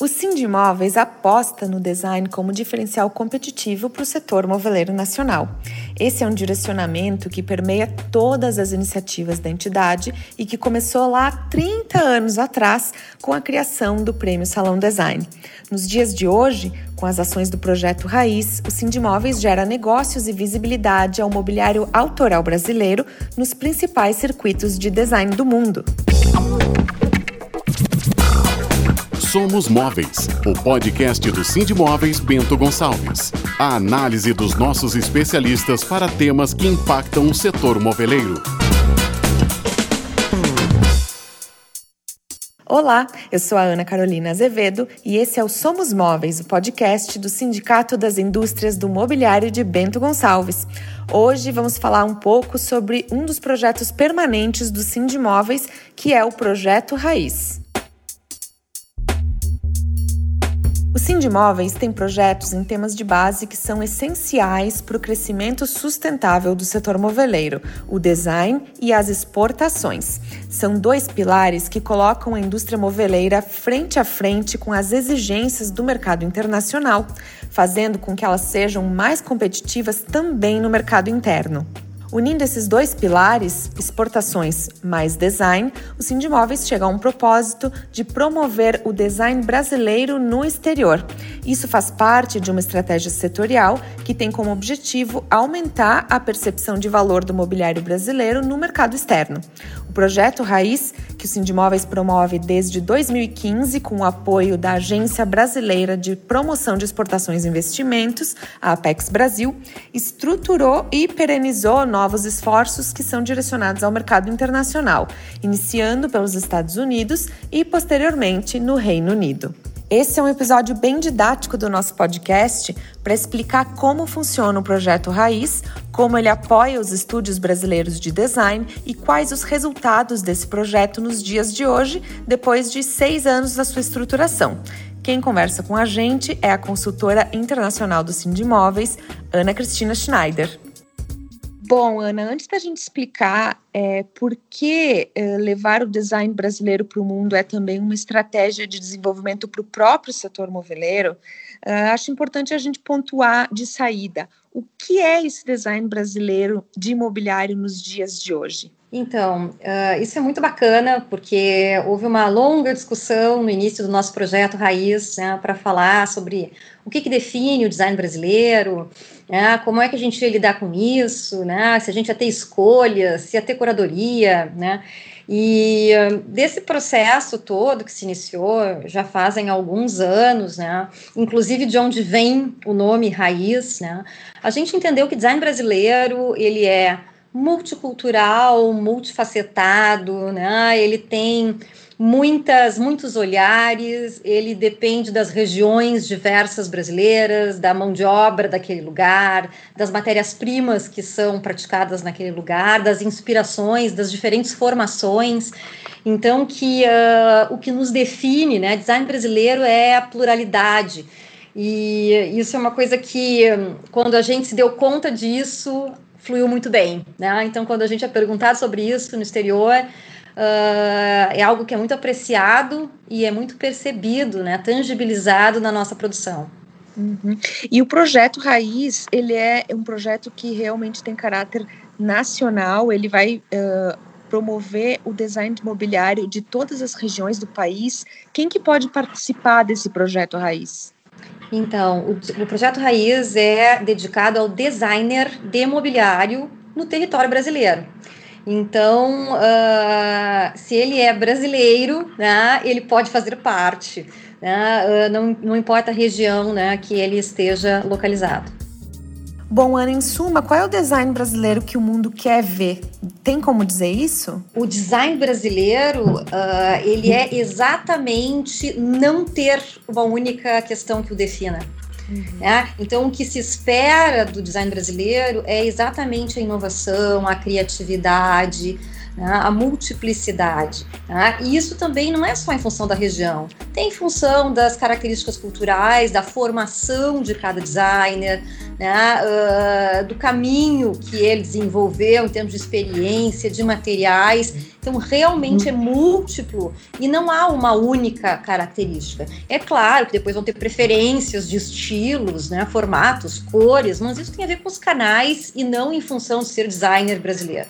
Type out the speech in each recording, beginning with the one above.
O Sindimóveis aposta no design como diferencial competitivo para o setor moveleiro nacional. Esse é um direcionamento que permeia todas as iniciativas da entidade e que começou lá 30 anos atrás com a criação do Prêmio Salão Design. Nos dias de hoje, com as ações do projeto Raiz, o Sindimóveis gera negócios e visibilidade ao mobiliário autoral brasileiro nos principais circuitos de design do mundo. Somos Móveis, o podcast do Cindy Móveis Bento Gonçalves. A análise dos nossos especialistas para temas que impactam o setor moveleiro. Olá, eu sou a Ana Carolina Azevedo e esse é o Somos Móveis, o podcast do Sindicato das Indústrias do Mobiliário de Bento Gonçalves. Hoje vamos falar um pouco sobre um dos projetos permanentes do Sindimóveis, que é o Projeto Raiz. O Sindimóveis tem projetos em temas de base que são essenciais para o crescimento sustentável do setor moveleiro, o design e as exportações. São dois pilares que colocam a indústria moveleira frente a frente com as exigências do mercado internacional, fazendo com que elas sejam mais competitivas também no mercado interno. Unindo esses dois pilares, exportações mais design, o Sindimóveis chega a um propósito de promover o design brasileiro no exterior. Isso faz parte de uma estratégia setorial que tem como objetivo aumentar a percepção de valor do mobiliário brasileiro no mercado externo. O projeto Raiz, que o Sindimóveis promove desde 2015 com o apoio da Agência Brasileira de Promoção de Exportações e Investimentos, a Apex Brasil, estruturou e perenizou novos esforços que são direcionados ao mercado internacional, iniciando pelos Estados Unidos e posteriormente no Reino Unido. Esse é um episódio bem didático do nosso podcast para explicar como funciona o projeto Raiz, como ele apoia os estúdios brasileiros de design e quais os resultados desse projeto nos dias de hoje, depois de seis anos da sua estruturação. Quem conversa com a gente é a consultora internacional do Sindimóveis, Ana Cristina Schneider. Bom, Ana, antes da gente explicar é, por que é, levar o design brasileiro para o mundo é também uma estratégia de desenvolvimento para o próprio setor moveleiro, é, acho importante a gente pontuar de saída o que é esse design brasileiro de imobiliário nos dias de hoje. Então, uh, isso é muito bacana, porque houve uma longa discussão no início do nosso projeto Raiz, né, para falar sobre o que, que, define o design brasileiro, né, como é que a gente ia lidar com isso, né, se a gente ia ter escolha, se ia ter curadoria, né, e uh, desse processo todo que se iniciou já fazem alguns anos, né, inclusive de onde vem o nome Raiz, né, a gente entendeu que design brasileiro, ele é multicultural, multifacetado, né? Ele tem muitas, muitos olhares, ele depende das regiões diversas brasileiras, da mão de obra daquele lugar, das matérias-primas que são praticadas naquele lugar, das inspirações, das diferentes formações. Então, que uh, o que nos define, né? Design brasileiro é a pluralidade. E isso é uma coisa que, quando a gente se deu conta disso, fluiu muito bem. Né? Então, quando a gente é perguntado sobre isso no exterior, uh, é algo que é muito apreciado e é muito percebido, né? tangibilizado na nossa produção. Uhum. E o projeto Raiz, ele é um projeto que realmente tem caráter nacional, ele vai uh, promover o design imobiliário de todas as regiões do país. Quem que pode participar desse projeto Raiz? Então, o, o projeto Raiz é dedicado ao designer de mobiliário no território brasileiro. Então, uh, se ele é brasileiro, né, ele pode fazer parte, né, uh, não, não importa a região né, que ele esteja localizado. Bom, Ana, em suma, qual é o design brasileiro que o mundo quer ver? Tem como dizer isso? O design brasileiro, uh, ele é exatamente não ter uma única questão que o defina. Uhum. É? Então, o que se espera do design brasileiro é exatamente a inovação, a criatividade, né, a multiplicidade. Né, e isso também não é só em função da região, tem em função das características culturais, da formação de cada designer, né, uh, do caminho que ele desenvolveu em termos de experiência, de materiais. Então, realmente é múltiplo e não há uma única característica. É claro que depois vão ter preferências de estilos, né, formatos, cores, mas isso tem a ver com os canais e não em função de ser designer brasileiro.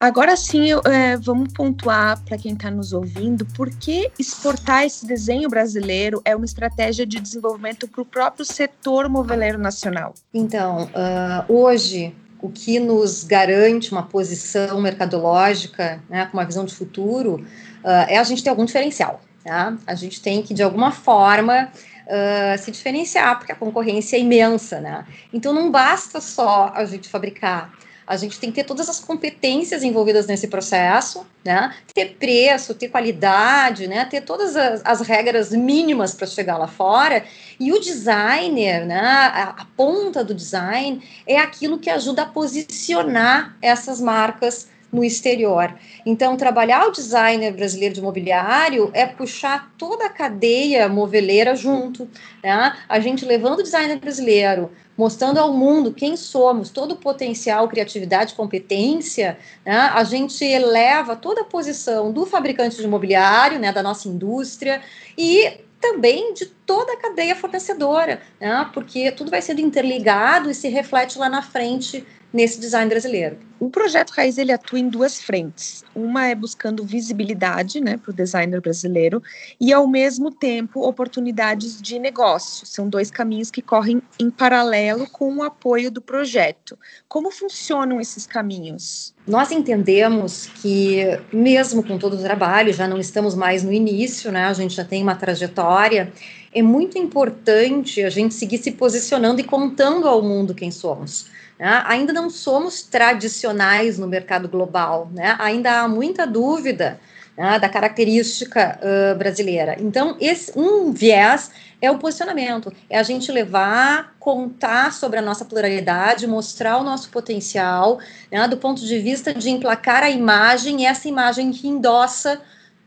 Agora sim, é, vamos pontuar para quem está nos ouvindo por que exportar esse desenho brasileiro é uma estratégia de desenvolvimento para o próprio setor moveleiro nacional. Então, uh, hoje, o que nos garante uma posição mercadológica, né, com uma visão de futuro, uh, é a gente ter algum diferencial. Tá? A gente tem que, de alguma forma, Uh, se diferenciar, porque a concorrência é imensa, né? Então não basta só a gente fabricar, a gente tem que ter todas as competências envolvidas nesse processo, né? Ter preço, ter qualidade, né? Ter todas as, as regras mínimas para chegar lá fora. E o designer, né? A, a ponta do design é aquilo que ajuda a posicionar essas marcas no exterior. Então, trabalhar o designer brasileiro de mobiliário é puxar toda a cadeia moveleira junto. Né? A gente levando o designer brasileiro, mostrando ao mundo quem somos, todo o potencial, criatividade, competência, né? a gente eleva toda a posição do fabricante de mobiliário, né, da nossa indústria, e também de toda a cadeia fornecedora, né? porque tudo vai sendo interligado e se reflete lá na frente nesse design brasileiro. O projeto Raiz ele atua em duas frentes. Uma é buscando visibilidade né, para o designer brasileiro e, ao mesmo tempo, oportunidades de negócio. São dois caminhos que correm em paralelo com o apoio do projeto. Como funcionam esses caminhos? Nós entendemos que, mesmo com todo o trabalho, já não estamos mais no início, né, a gente já tem uma trajetória, é muito importante a gente seguir se posicionando e contando ao mundo quem somos. Né? Ainda não somos tradicionais no mercado global, né? ainda há muita dúvida né, da característica uh, brasileira. Então, esse, um viés é o posicionamento, é a gente levar, contar sobre a nossa pluralidade, mostrar o nosso potencial, né, do ponto de vista de emplacar a imagem, essa imagem que endossa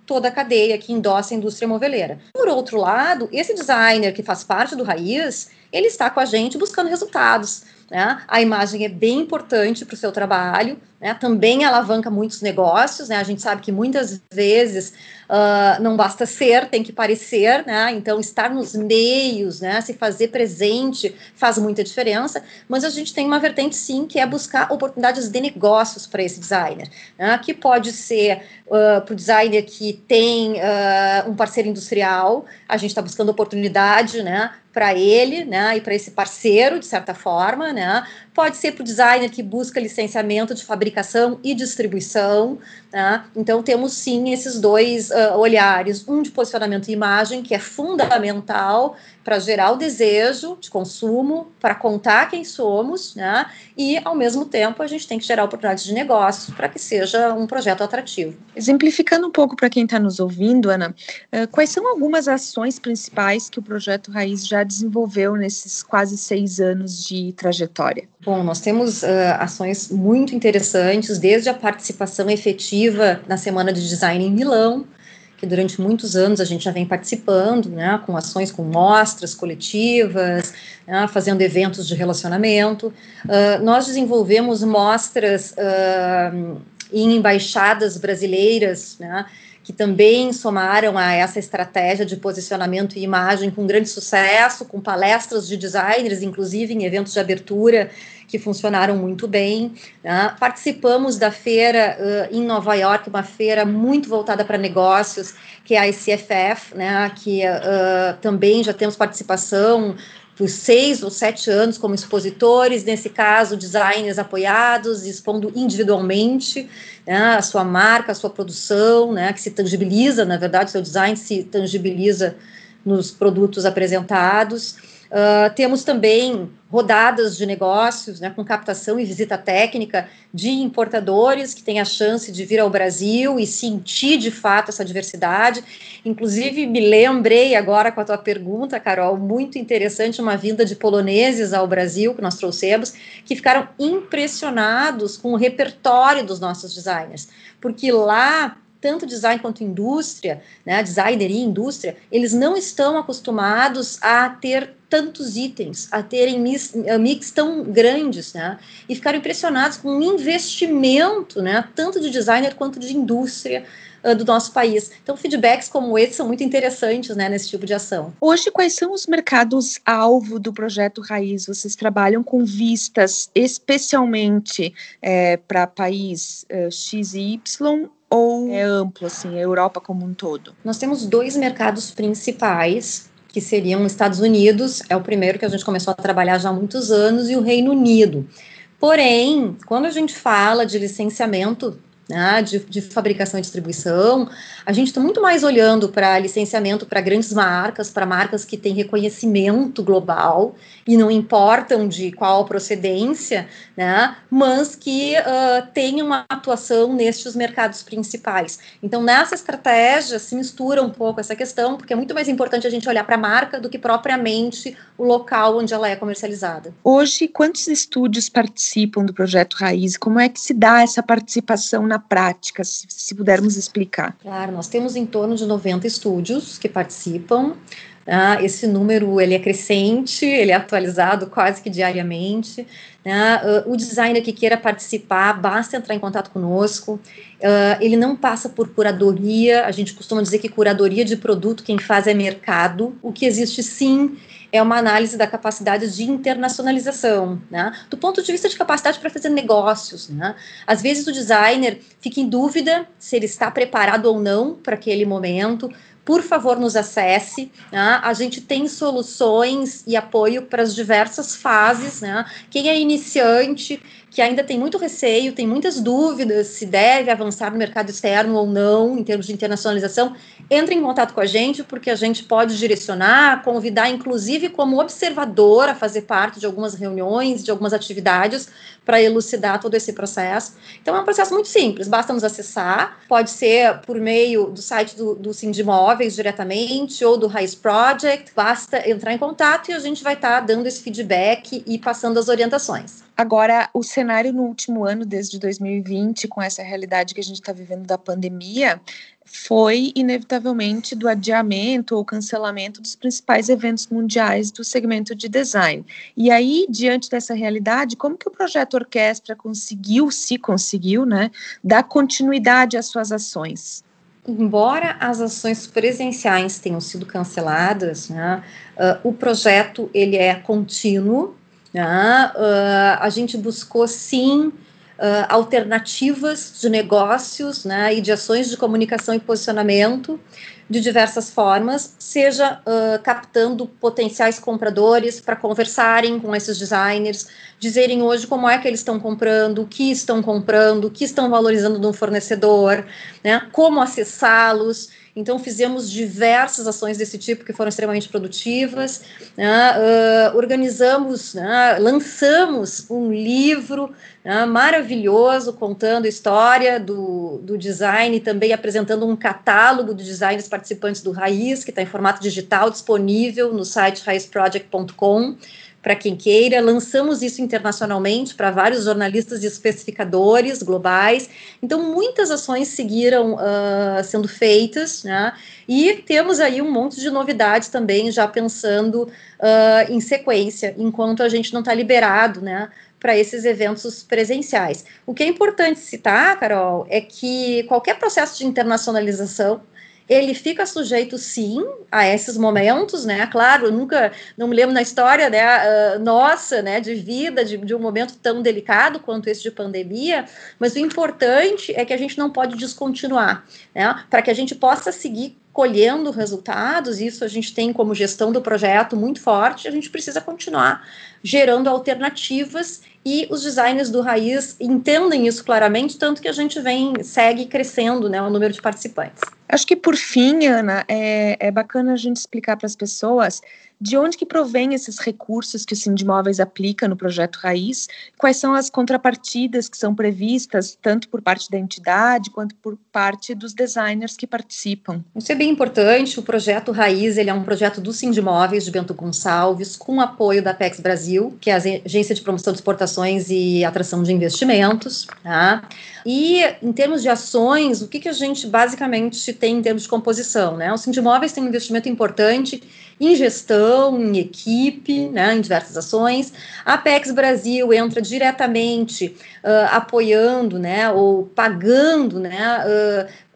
toda a cadeia, que endossa a indústria moveleira. Por outro lado, esse designer que faz parte do Raiz, ele está com a gente buscando resultados. Né? A imagem é bem importante para o seu trabalho, né? também alavanca muitos negócios. Né? A gente sabe que muitas vezes uh, não basta ser, tem que parecer, né? então estar nos meios, né? se fazer presente faz muita diferença. Mas a gente tem uma vertente sim que é buscar oportunidades de negócios para esse designer, né? que pode ser uh, para o designer que tem uh, um parceiro industrial, a gente está buscando oportunidade né? para ele né? e para esse parceiro, de certa forma, né? Pode ser para o designer que busca licenciamento de fabricação e distribuição. Né? Então, temos sim esses dois uh, olhares: um de posicionamento e imagem, que é fundamental para gerar o desejo de consumo, para contar quem somos, né? e, ao mesmo tempo, a gente tem que gerar oportunidades de negócio para que seja um projeto atrativo. Exemplificando um pouco para quem está nos ouvindo, Ana, uh, quais são algumas ações principais que o projeto Raiz já desenvolveu nesses quase seis anos de trajetória? Bom, nós temos uh, ações muito interessantes, desde a participação efetiva na Semana de Design em Milão, que durante muitos anos a gente já vem participando, né, com ações com mostras coletivas, né, fazendo eventos de relacionamento. Uh, nós desenvolvemos mostras uh, em embaixadas brasileiras, né, que também somaram a essa estratégia de posicionamento e imagem com grande sucesso, com palestras de designers, inclusive em eventos de abertura que funcionaram muito bem. Né? Participamos da feira uh, em Nova York, uma feira muito voltada para negócios, que é a ICFF, né? que uh, também já temos participação por seis ou sete anos como expositores, nesse caso, designers apoiados, expondo individualmente né, a sua marca, a sua produção, né, que se tangibiliza, na verdade, seu design se tangibiliza nos produtos apresentados. Uh, temos também rodadas de negócios, né, com captação e visita técnica de importadores que têm a chance de vir ao Brasil e sentir de fato essa diversidade. Inclusive, me lembrei agora com a tua pergunta, Carol, muito interessante, uma vinda de poloneses ao Brasil que nós trouxemos, que ficaram impressionados com o repertório dos nossos designers, porque lá tanto design quanto indústria, né, designer e indústria, eles não estão acostumados a ter tantos itens, a terem mix, mix tão grandes, né, e ficaram impressionados com o investimento, né, tanto de designer quanto de indústria, uh, do nosso país. Então, feedbacks como esse são muito interessantes né, nesse tipo de ação. Hoje, quais são os mercados-alvo do projeto Raiz? Vocês trabalham com vistas especialmente é, para país uh, X e Y ou é amplo, assim, a Europa como um todo? Nós temos dois mercados principais, que seriam os Estados Unidos, é o primeiro que a gente começou a trabalhar já há muitos anos, e o Reino Unido. Porém, quando a gente fala de licenciamento né, de, de, fabricação e distribuição, a gente está muito mais olhando para licenciamento para grandes marcas, para marcas que têm reconhecimento global e não importam de qual procedência, né, mas que uh, têm uma atuação nestes mercados principais. Então, nessa estratégia se mistura um pouco essa questão, porque é muito mais importante a gente olhar para a marca do que propriamente o local onde ela é comercializada. Hoje, quantos estúdios participam do projeto Raiz? Como é que se dá essa participação na prática, se, se pudermos explicar? Claro, nós temos em torno de 90 estúdios que participam. Ah, esse número ele é crescente, ele é atualizado quase que diariamente. Né? Uh, o designer que queira participar, basta entrar em contato conosco. Uh, ele não passa por curadoria, a gente costuma dizer que curadoria de produto quem faz é mercado. O que existe sim é uma análise da capacidade de internacionalização, né? Do ponto de vista de capacidade para fazer negócios, né? Às vezes o designer fica em dúvida se ele está preparado ou não para aquele momento, por favor, nos acesse. Né? A gente tem soluções e apoio para as diversas fases. Né? Quem é iniciante, que ainda tem muito receio, tem muitas dúvidas se deve avançar no mercado externo ou não, em termos de internacionalização, entre em contato com a gente, porque a gente pode direcionar, convidar, inclusive, como observador a fazer parte de algumas reuniões, de algumas atividades, para elucidar todo esse processo. Então, é um processo muito simples, basta nos acessar, pode ser por meio do site do, do Sindimóveis diretamente, ou do Raiz Project, basta entrar em contato e a gente vai estar tá dando esse feedback e passando as orientações. Agora, o cenário no último ano, desde 2020, com essa realidade que a gente está vivendo da pandemia, foi inevitavelmente do adiamento ou cancelamento dos principais eventos mundiais do segmento de design. E aí, diante dessa realidade, como que o projeto Orquestra conseguiu, se conseguiu, né, dar continuidade às suas ações? Embora as ações presenciais tenham sido canceladas, né, uh, o projeto ele é contínuo, né? Uh, a gente buscou sim Uh, alternativas de negócios né, e de ações de comunicação e posicionamento de diversas formas, seja uh, captando potenciais compradores para conversarem com esses designers, dizerem hoje como é que eles estão comprando, o que estão comprando, o que estão valorizando de um fornecedor, né, como acessá-los. Então, fizemos diversas ações desse tipo que foram extremamente produtivas. Né? Uh, organizamos, né? lançamos um livro né? maravilhoso contando a história do, do design e também apresentando um catálogo de designers participantes do Raiz, que está em formato digital disponível no site raizproject.com para quem queira. Lançamos isso internacionalmente para vários jornalistas e especificadores globais. Então, muitas ações seguiram uh, sendo feitas, né? E temos aí um monte de novidades também, já pensando uh, em sequência, enquanto a gente não está liberado, né? Para esses eventos presenciais. O que é importante citar, Carol, é que qualquer processo de internacionalização ele fica sujeito sim a esses momentos, né? Claro, nunca não me lembro na história, né, uh, nossa, né, de vida, de, de, um momento tão delicado quanto esse de pandemia, mas o importante é que a gente não pode descontinuar, né? Para que a gente possa seguir colhendo resultados, isso a gente tem como gestão do projeto muito forte, a gente precisa continuar gerando alternativas e os designers do Raiz entendem isso claramente, tanto que a gente vem, segue crescendo, né, o número de participantes. Acho que por fim, Ana, é, é bacana a gente explicar para as pessoas De onde que provém esses recursos que o Sindimóveis aplica no projeto Raiz? Quais são as contrapartidas que são previstas, tanto por parte da entidade quanto por parte dos designers que participam? Isso é bem importante. O projeto Raiz ele é um projeto do Sindimóveis de Bento Gonçalves, com apoio da Apex Brasil, que é a Agência de Promoção de Exportações e Atração de Investimentos. Tá? E em termos de ações, o que, que a gente basicamente tem em termos de composição? Né? O Sindimóveis tem um investimento importante em gestão, em equipe, né, em diversas ações. A Apex Brasil entra diretamente uh, apoiando, né, ou pagando, né, uh,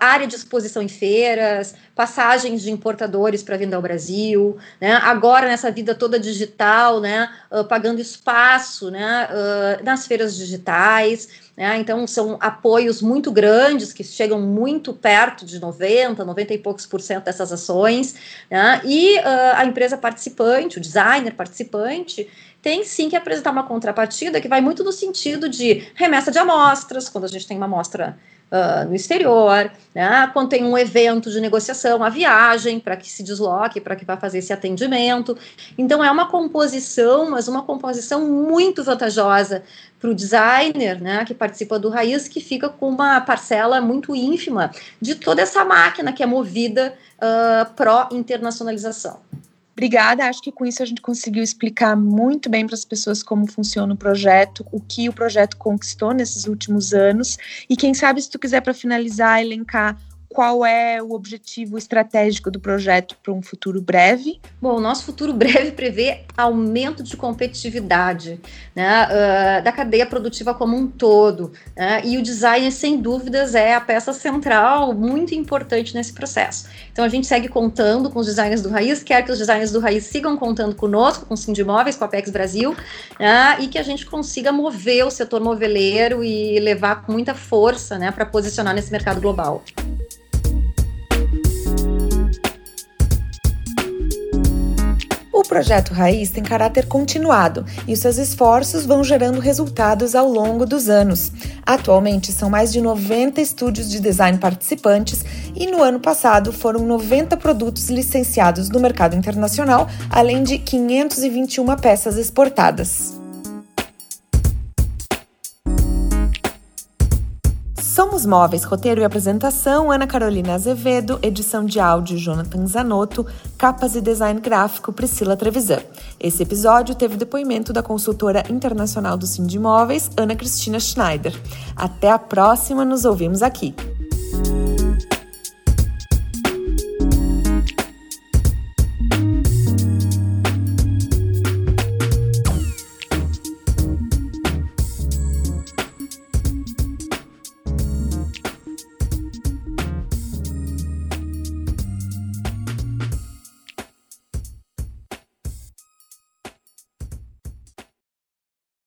área de exposição em feiras, passagens de importadores para vinda ao Brasil, né? Agora nessa vida toda digital, né? Uh, pagando espaço, né? Uh, nas feiras digitais. Né? Então, são apoios muito grandes, que chegam muito perto de 90, 90 e poucos por cento dessas ações, né? e uh, a empresa participante, o designer participante, tem sim que apresentar uma contrapartida que vai muito no sentido de remessa de amostras, quando a gente tem uma amostra uh, no exterior, né? quando tem um evento de negociação, a viagem para que se desloque, para que vá fazer esse atendimento. Então, é uma composição, mas uma composição muito vantajosa para o designer, né, que participa do Raiz, que fica com uma parcela muito ínfima de toda essa máquina que é movida uh, pró-internacionalização. Obrigada, acho que com isso a gente conseguiu explicar muito bem para as pessoas como funciona o projeto, o que o projeto conquistou nesses últimos anos. E quem sabe, se tu quiser, para finalizar, elencar qual é o objetivo estratégico do projeto para um futuro breve? Bom, o nosso futuro breve prevê aumento de competitividade né, uh, da cadeia produtiva como um todo. Né, e o design, sem dúvidas, é a peça central muito importante nesse processo. Então, a gente segue contando com os designers do Raiz, quer que os designers do Raiz sigam contando conosco, com o Sindimóveis, com a Apex Brasil, né, e que a gente consiga mover o setor moveleiro e levar com muita força né, para posicionar nesse mercado global. Projeto Raiz tem caráter continuado e os seus esforços vão gerando resultados ao longo dos anos. Atualmente são mais de 90 estúdios de design participantes e no ano passado foram 90 produtos licenciados no mercado internacional, além de 521 peças exportadas. Somos Móveis, roteiro e apresentação, Ana Carolina Azevedo, edição de áudio, Jonathan Zanotto, capas e design gráfico, Priscila Trevisan. Esse episódio teve depoimento da consultora internacional do Sindimóveis, Ana Cristina Schneider. Até a próxima, nos ouvimos aqui.